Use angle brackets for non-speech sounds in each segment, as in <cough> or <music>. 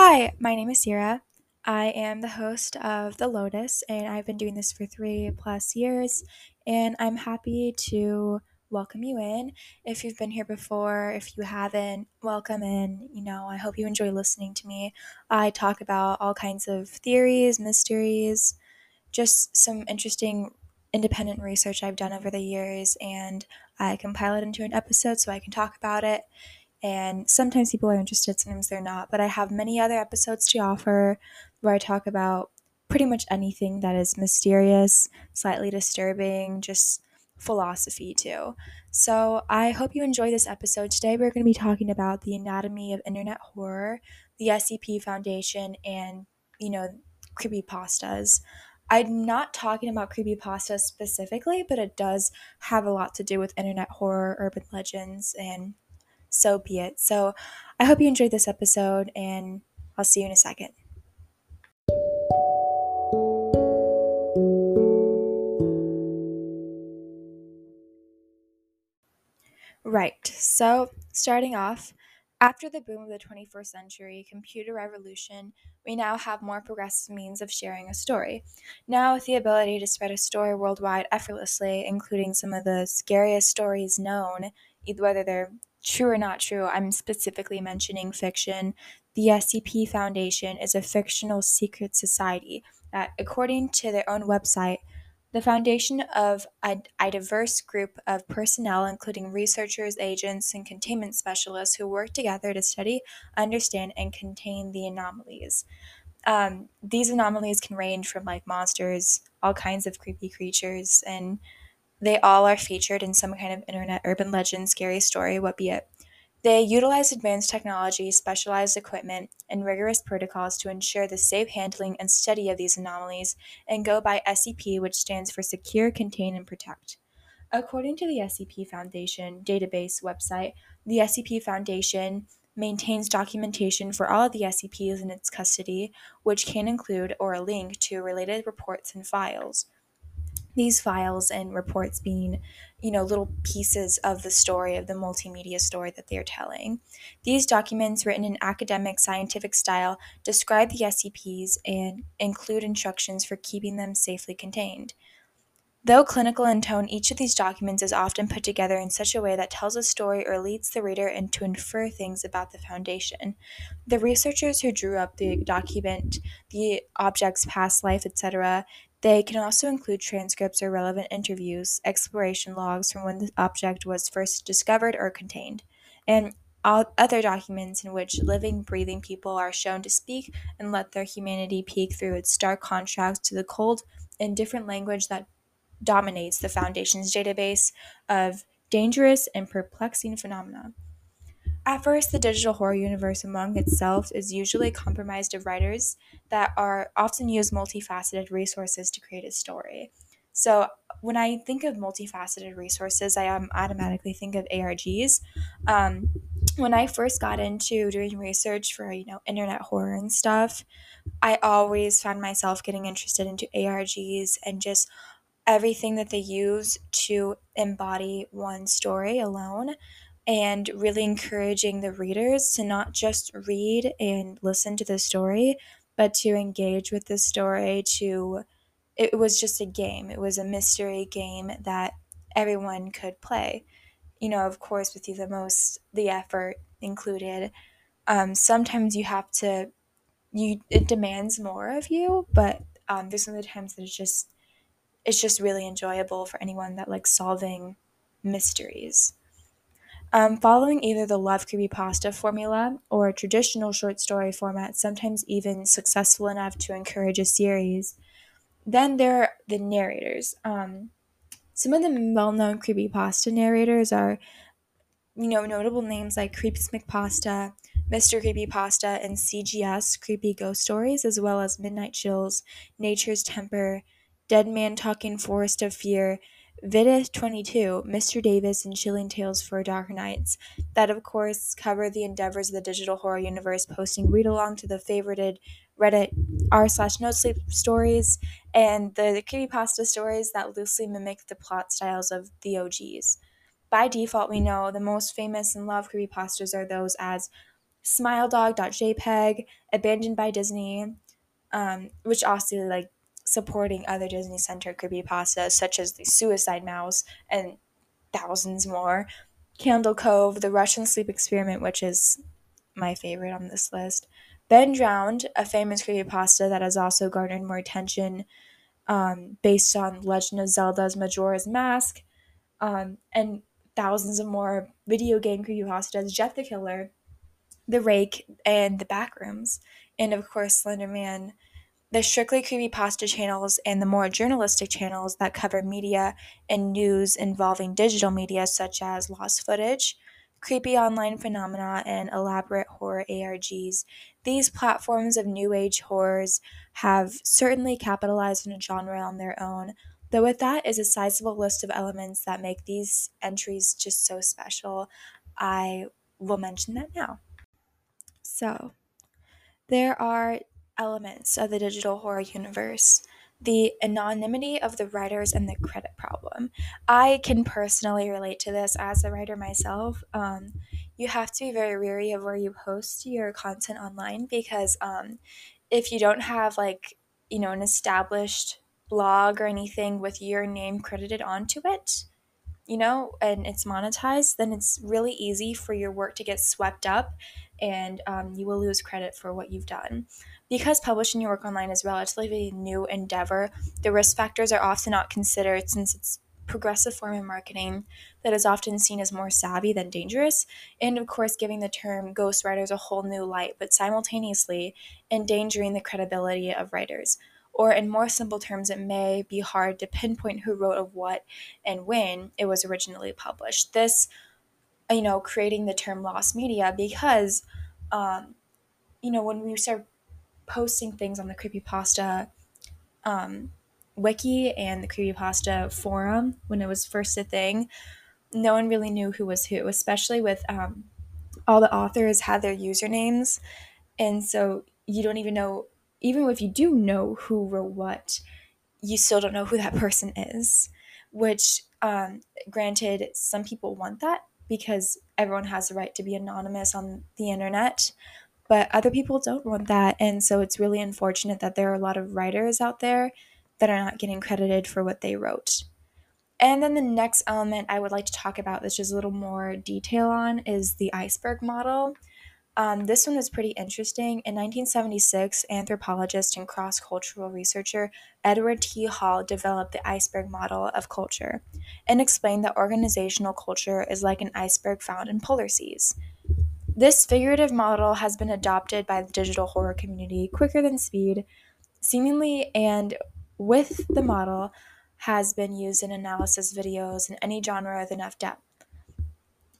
Hi, my name is Cira. I am the host of The Lotus, and I've been doing this for three plus years. And I'm happy to welcome you in. If you've been here before, if you haven't, welcome in. You know, I hope you enjoy listening to me. I talk about all kinds of theories, mysteries, just some interesting independent research I've done over the years, and I compile it into an episode so I can talk about it and sometimes people are interested, sometimes they're not. But I have many other episodes to offer where I talk about pretty much anything that is mysterious, slightly disturbing, just philosophy too. So I hope you enjoy this episode. Today we're going to be talking about the anatomy of internet horror, the SCP Foundation, and, you know, creepypastas. I'm not talking about creepypastas specifically, but it does have a lot to do with internet horror, urban legends, and so be it. So I hope you enjoyed this episode, and I'll see you in a second. Right, so starting off, after the boom of the 21st century computer revolution, we now have more progressive means of sharing a story. Now, with the ability to spread a story worldwide effortlessly, including some of the scariest stories known, whether they're true or not true, I'm specifically mentioning fiction. The SCP Foundation is a fictional secret society that, according to their own website, the foundation of a, a, diverse group of personnel, including researchers, agents, and containment specialists who work together to study, understand, and contain the anomalies. Um, these anomalies can range from like monsters, all kinds of creepy creatures, and they all are featured in some kind of internet urban legend, scary story, what be it. They utilize advanced technology, specialized equipment, and rigorous protocols to ensure the safe handling and study of these anomalies and go by SCP, which stands for Secure, Contain, and Protect. According to the SCP Foundation database website, the SCP Foundation maintains documentation for all of the SCPs in its custody, which can include or a link to related reports and files these files and reports being you know little pieces of the story of the multimedia story that they're telling these documents written in academic scientific style describe the scps and include instructions for keeping them safely contained Though clinical in tone, each of these documents is often put together in such a way that tells a story or leads the reader in to infer things about the Foundation. The researchers who drew up the document, the object's past life, etc., they can also include transcripts or relevant interviews, exploration logs from when the object was first discovered or contained, and all other documents in which living, breathing people are shown to speak and let their humanity peek through its stark contrast to the cold, and indifferent language that dominates the Foundation's database of dangerous and perplexing phenomena. At first, the digital horror universe among itself is usually compromised of writers that are often use multifaceted resources to create a story. So, when I think of multifaceted resources, I um, automatically think of ARGs. Um, when I first got into doing research for you know internet horror and stuff, I always found myself getting interested into ARGs and just everything that they use to embody one story alone and really encouraging the readers to not just read and listen to the story but to engage with the story to it was just a game. It was a mystery game that everyone could play. You know of course with you the most the effort included. Um, sometimes you have to you it demands more of you but um, there's some other times that it's just it's just really enjoyable for anyone that likes solving mysteries. Um, following either the love creepypasta formula or a traditional short story format, sometimes even successful enough to encourage a series. Then there are the narrators. Um, some of the well-known creepypasta narrators are, you know, notable names like Creeps McPasta, Mr. Creepypasta, and CGS Creepy Ghost Stories, as well as Midnight Chills, Nature's Temper, Dead Man Talking Forest of Fear, Vidith 22, Mr. Davis, and Chilling Tales for Dark Nights, that of course cover the endeavors of the digital horror universe, posting read along to the favorited Reddit r slash no sleep stories and the, the creepypasta stories that loosely mimic the plot styles of the OGs. By default, we know the most famous and loved creepypastas are those as smiledog.jpg, abandoned by Disney, um, which also like supporting other Disney centered creepypastas such as the Suicide Mouse and thousands more. Candle Cove, the Russian sleep experiment, which is my favorite on this list. Ben Drowned, a famous creepypasta that has also garnered more attention um, based on Legend of Zelda's Majora's Mask, um, and thousands of more video game creepypastas, Jeff the Killer, The Rake, and The Backrooms, and of course Slenderman the strictly creepypasta channels and the more journalistic channels that cover media and news involving digital media such as lost footage, creepy online phenomena, and elaborate horror ARGs. These platforms of new age horrors have certainly capitalized on a genre on their own, though with that is a sizable list of elements that make these entries just so special. I will mention that now. So, there are elements of the digital horror universe the anonymity of the writers and the credit problem. I can personally relate to this as a writer myself. Um, you have to be very wary of where you post your content online because um, if you don't have like you know an established blog or anything with your name credited onto it you know and it's monetized then it's really easy for your work to get swept up and um, you will lose credit for what you've done because publishing your work online is a relatively new endeavor, the risk factors are often not considered since it's progressive form of marketing that is often seen as more savvy than dangerous, and of course, giving the term ghostwriters a whole new light, but simultaneously endangering the credibility of writers. Or, in more simple terms, it may be hard to pinpoint who wrote of what and when it was originally published. This, you know, creating the term lost media because, um, you know, when we start posting things on the creepypasta um, wiki and the creepypasta forum when it was first a thing. No one really knew who was who especially with um, all the authors had their usernames. And so you don't even know even if you do know who wrote what you still don't know who that <laughs> person is which um, granted some people want that because everyone has the right to be anonymous on the internet but other people don't want that. And so it's really unfortunate that there are a lot of writers out there that are not getting credited for what they wrote. And then the next element I would like to talk about, which is a little more detail on, is the iceberg model. Um, this one was pretty interesting. In 1976, anthropologist and cross cultural researcher Edward T. Hall developed the iceberg model of culture and explained that organizational culture is like an iceberg found in polar seas. This figurative model has been adopted by the digital horror community quicker than speed, seemingly, and with the model has been used in analysis videos in any genre with enough depth.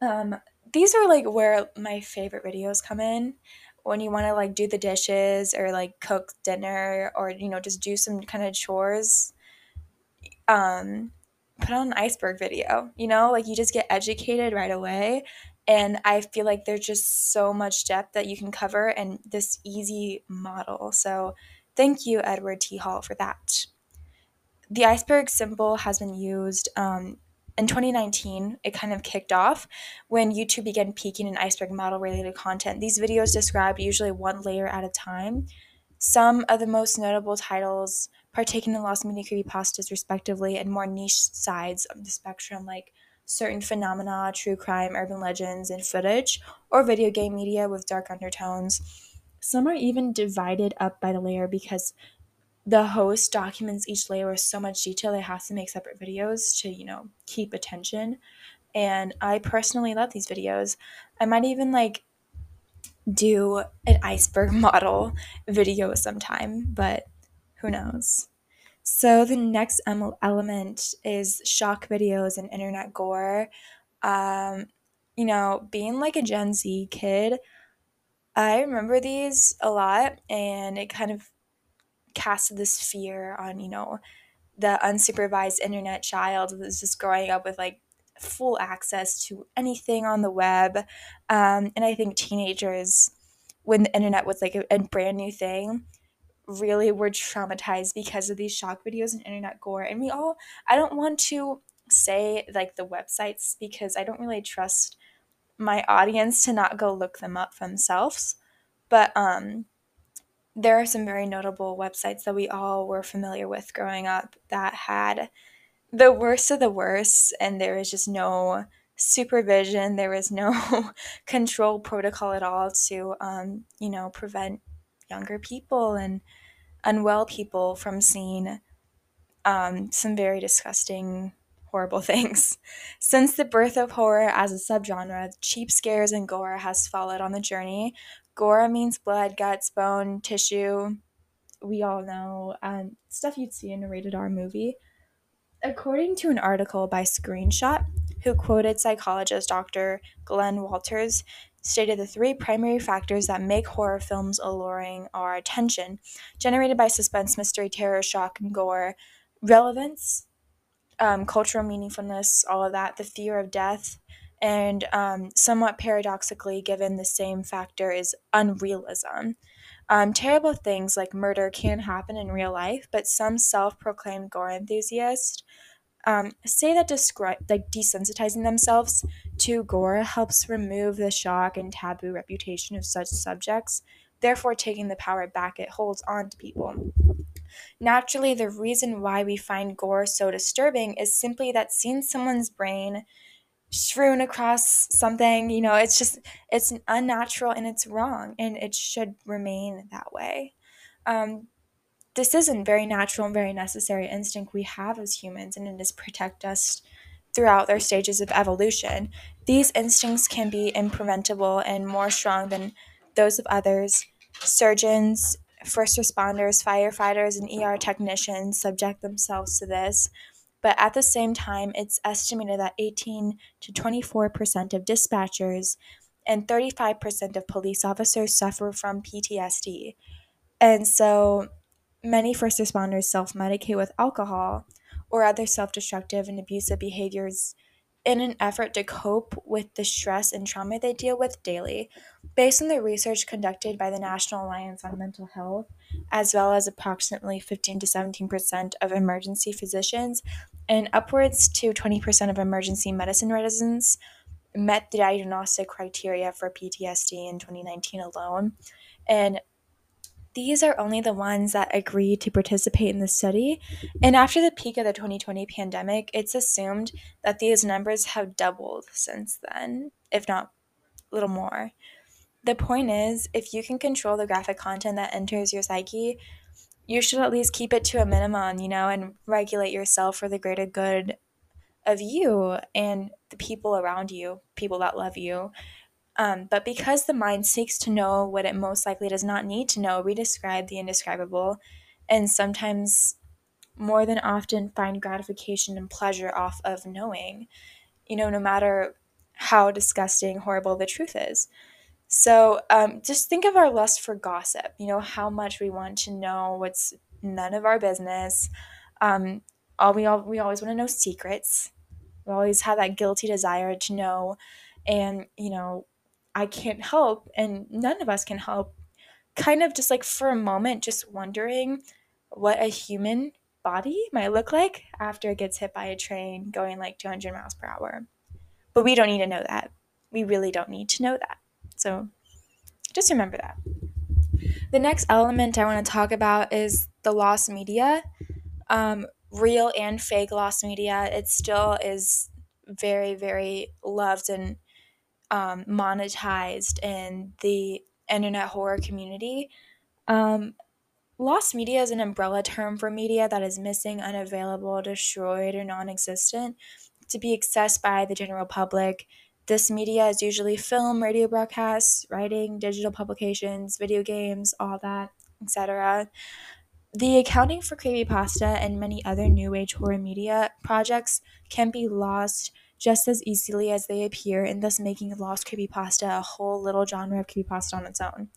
Um, these are like where my favorite videos come in. When you want to like do the dishes or like cook dinner or you know just do some kind of chores um put on an iceberg video you know? Like you just get educated right away and I feel like there's just so much depth that you can cover and this easy model. So thank you, Edward T. Hall, for that. The iceberg symbol has been used um, in 2019. It kind of kicked off when YouTube began peaking in iceberg model related content. These videos described usually one layer at a time. Some of the most notable titles partaking in Lost Media creepypastas, respectively, and more niche sides of the spectrum, like certain phenomena, true crime, urban legends, and footage, or video game media with dark undertones. Some are even divided up by the layer because the host documents each layer with so much detail they have to make separate videos to, you know, keep attention. And I personally love these videos. I might even like do an iceberg <laughs> model video sometime, but who knows? So the next element is shock videos and internet gore. Um, you know, being like a Gen Z kid, I remember these a lot, and it kind of casted this fear on you know the unsupervised internet child that's just growing up with like full access to anything on the web. Um, and I think teenagers, when the internet was like a, a brand new thing, really were traumatized because of these shock videos and internet gore. And we all, I don't want to say like the websites because I don't really trust my audience to not go look them up themselves. But um, there are some very notable websites that we all were familiar with growing up that had the worst of the worst, and there was just no supervision. There was no <laughs> control protocol at all to, um, you know, prevent younger people and unwell people from seeing um, some very disgusting, horrible <laughs> things. Since the birth of horror as a subgenre, cheap scares and gore has followed on the journey. Gore means blood, guts, bone, tissue. We all know um, stuff you'd see in a rated R movie. According to an article by Screenshot, who quoted psychologist Dr. Glenn Walters, stated the three primary factors that make horror films alluring are attention, generated by suspense, mystery, terror, shock, and gore, relevance, um, cultural meaningfulness, all of that, the fear of death, and um, somewhat paradoxically, given the same factor, is unrealism. Um, terrible things like murder can happen in real life, but some self-proclaimed gore enthusiasts um, say that describe like desensitizing themselves to gore helps remove the shock and taboo reputation of such subjects, therefore taking the power back it holds on to people. Naturally, the reason why we find gore so disturbing is simply that seeing someone's brain strewn across something you know it's just it's unnatural and it's wrong and it should remain that way um, this isn't very natural and very necessary instinct we have as humans and it is protect us throughout their stages of evolution these instincts can be impreventable and more strong than those of others surgeons first responders firefighters and er technicians subject themselves to this but at the same time, it's estimated that 18 to 24% of dispatchers and 35% of police officers suffer from PTSD. And so many first responders self medicate with alcohol or other self destructive and abusive behaviors in an effort to cope with the stress and trauma they deal with daily. Based on the research conducted by the National Alliance on Mental Health, as well as approximately 15 to 17% of emergency physicians and upwards to 20% of emergency medicine residents met the diagnostic criteria for PTSD in 2019 alone. And these are only the ones that agreed to participate in the study. And after the peak of the 2020 pandemic, it's assumed that these numbers have doubled since then, if not a little more. The point is, if you can control the graphic content that enters your psyche, you should at least keep it to a minimum, you know, and regulate yourself for the greater good of you and the people around you, people that love you. Um, but because the mind seeks to know what it most likely does not need to know, we describe the indescribable and sometimes more than often find gratification and pleasure off of knowing, you know, no matter how disgusting, horrible the truth is. So um, just think of our lust for gossip, you know, how much we want to know what's none of our business. Um, all we all we always want to know secrets. We always have that guilty desire to know, and you know, I can't help, and none of us can help. Kind of just like for a moment, just wondering what a human body might look like after it gets hit by a train going like 200 miles per hour. But we don't need to know that. We really don't need to know that. So just remember that. The next element I want to talk about is the lost media. Um, real and fake lost media. It still is very, very loved and um, monetized in the internet horror community. Um, lost media is an umbrella term for media that is missing, unavailable, destroyed, or non existent to be accessed by the general public this media is usually film, radio broadcasts, writing, digital publications, video games, all that, etc. The accounting for creepypasta and many other new age horror media projects can be lost just as easily as they appear, and thus making lost creepypasta a whole little genre of creepypasta on its own.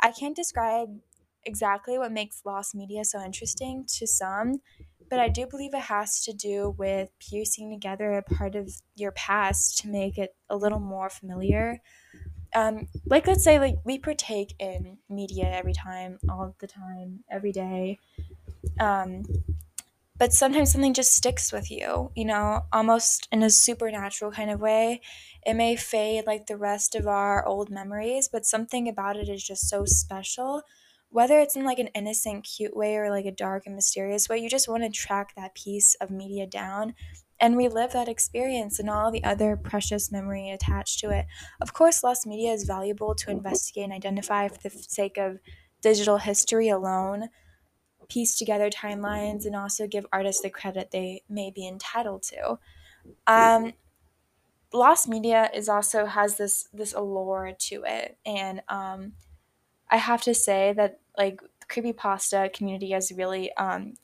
I can't describe exactly what makes lost media so interesting to some, but I do believe it has to do with piecing together a part of your past to make it a little more familiar. Um, like let's say like we partake in media every time, all the time, every day. Um, but sometimes something just sticks with you, you know, almost in a supernatural kind of way. It may fade like the rest of our old memories, but something about it is just so special. Whether it's in like an innocent, cute way or like a dark and mysterious way, you just want to track that piece of media down and relive that experience and all the other precious memory attached to it. Of course, lost media is valuable to investigate and identify for the sake of digital history alone piece together timelines and also give artists the credit they may be entitled to. Um, lost media is also has this this allure to it, and um, I have to say that like the creepypasta community has really um,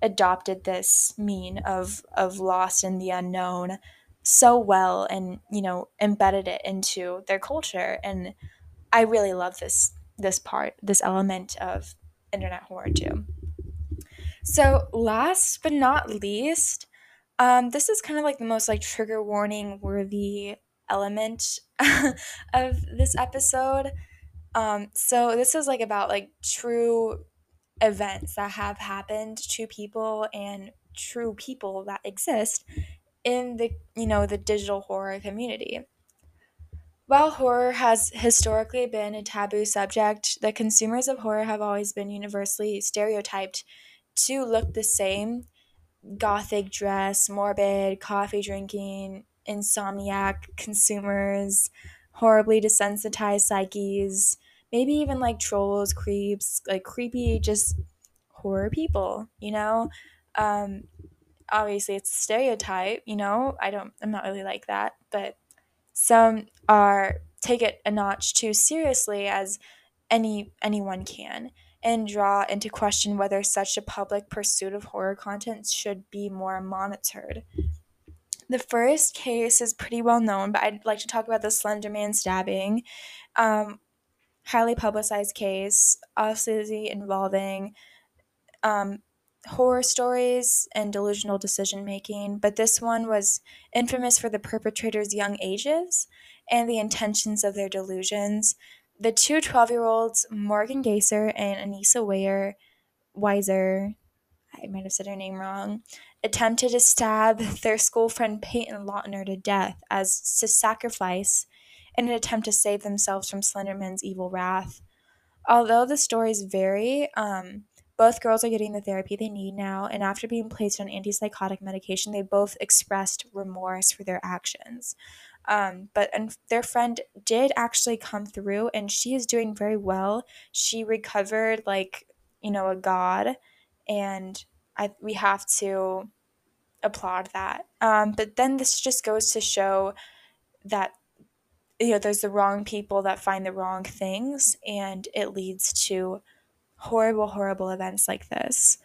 adopted this mean of of lost in the unknown so well and you know embedded it into their culture. And i really love this this part this element of internet horror too so, last but not least, um, this is kind of like the most like trigger warning worthy element <laughs> of this episode. Um, so this is like about like true events that have happened to people and true people that exist in the you know the digital horror community. While horror has historically been a taboo subject, the consumers of horror have always been universally stereotyped to look the same gothic dress, morbid, coffee drinking, insomniac consumers, horribly desensitized psyches, maybe even like trolls, creeps, like creepy, just horror people, you know? Um, obviously, it's a stereotype, you know? I don't, I'm not really like that, but some are take it a notch too seriously as any anyone can and draw into question whether such a public pursuit of horror content should be more monitored. The first case is pretty well known, but I'd like to talk about the Slender Man stabbing. Um, highly publicized case, obviously involving um, horror stories and delusional decision making, but this one was infamous for the perpetrator's young ages and the intentions of their delusions. The two 12 year olds, Morgan Geyser and Anissa Weier, Weiser, I might have said her name wrong, attempted to stab their school friend Payton Leutner to death as a sacrifice in an attempt to save themselves from Slenderman's evil wrath. Although the stories vary, um, both girls are getting the therapy they need now, and after being placed on antipsychotic medication, they both expressed remorse for their actions. Um, but and their friend did actually come through, and she is doing very well. She recovered like you know a god, and I we have to applaud that. Um, but then this just goes to show that you know there's the wrong people that find the wrong things, and it leads to horrible, horrible events like this.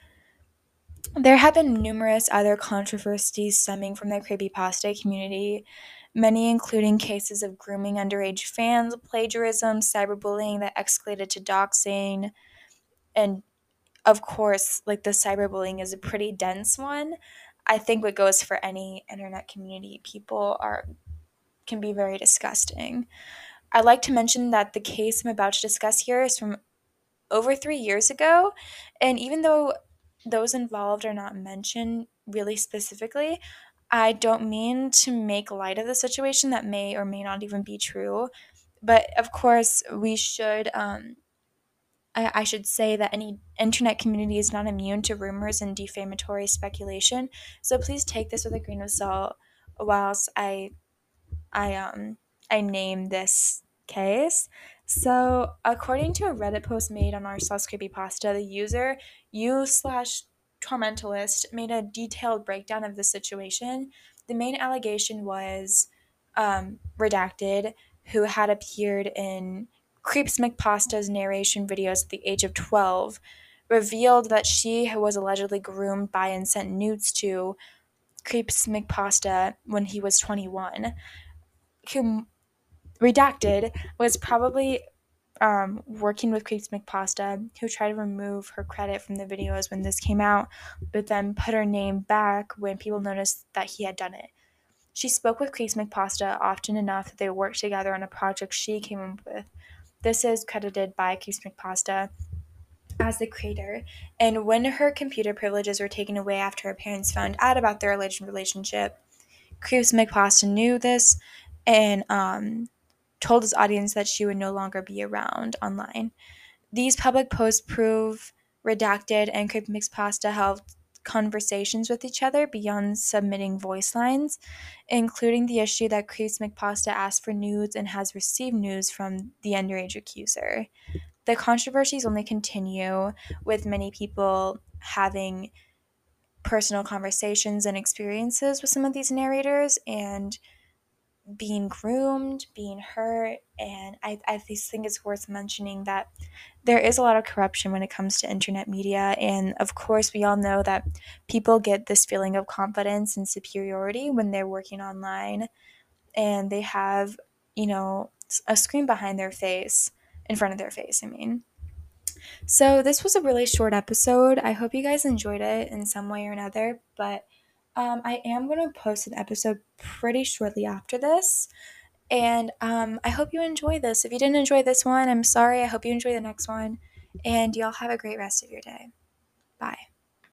There have been numerous other controversies stemming from the creepypasta community, many including cases of grooming underage fans, plagiarism, cyberbullying that escalated to doxing, and of course, like the cyberbullying is a pretty dense one. I think what goes for any internet community, people are can be very disgusting. I'd like to mention that the case I'm about to discuss here is from over three years ago. And even though those involved are not mentioned really specifically, I don't mean to make light of the situation that may or may not even be true. But of course, we should, um, I, I should say that any internet community is not immune to rumors and defamatory speculation. So please take this with a grain of salt whilst I, I, um, I name this case. So, according to a Reddit post made on r slash creepypasta, the user u slash tormentalist made a detailed breakdown of the situation. The main allegation was um, redacted, who had appeared in Creeps McPasta's narration videos at the age of 12, revealed that she was allegedly groomed by and sent nudes to Creeps McPasta when he was 21. Who Redacted was probably um, working with Creeps McPasta, who tried to remove her credit from the videos when this came out, but then put her name back when people noticed that he had done it. She spoke with Creeps McPasta often enough that they worked together on a project she came up with. This is credited by Creeps McPasta. as the creator. And when her computer privileges were taken away after her parents found out about their relationship, Creeps McPasta knew this and um, told his audience that she would no longer be around online. These public posts prove redacted and Creeps McPasta held conversations with each other beyond submitting voice lines, including the issue that Creeps McPasta asked for nudes and has received news from the underage accuser. The controversies only continue, with many people having personal conversations and experiences with some of these narrators and being groomed, being hurt, and I, I think it's worth mentioning that there is a lot of corruption when it comes to internet media. And of course, we all know that people get this feeling of confidence and superiority when they're working online and they have, you know, a screen behind their face, in front of their face, I mean. So, this was a really short episode. I hope you guys enjoyed it in some way or another, but um, I am going to post an episode pretty shortly after this. And um, I hope you enjoy this. If you didn't enjoy this one, I'm sorry. I hope you enjoy the next one. And y'all have a great rest of your day.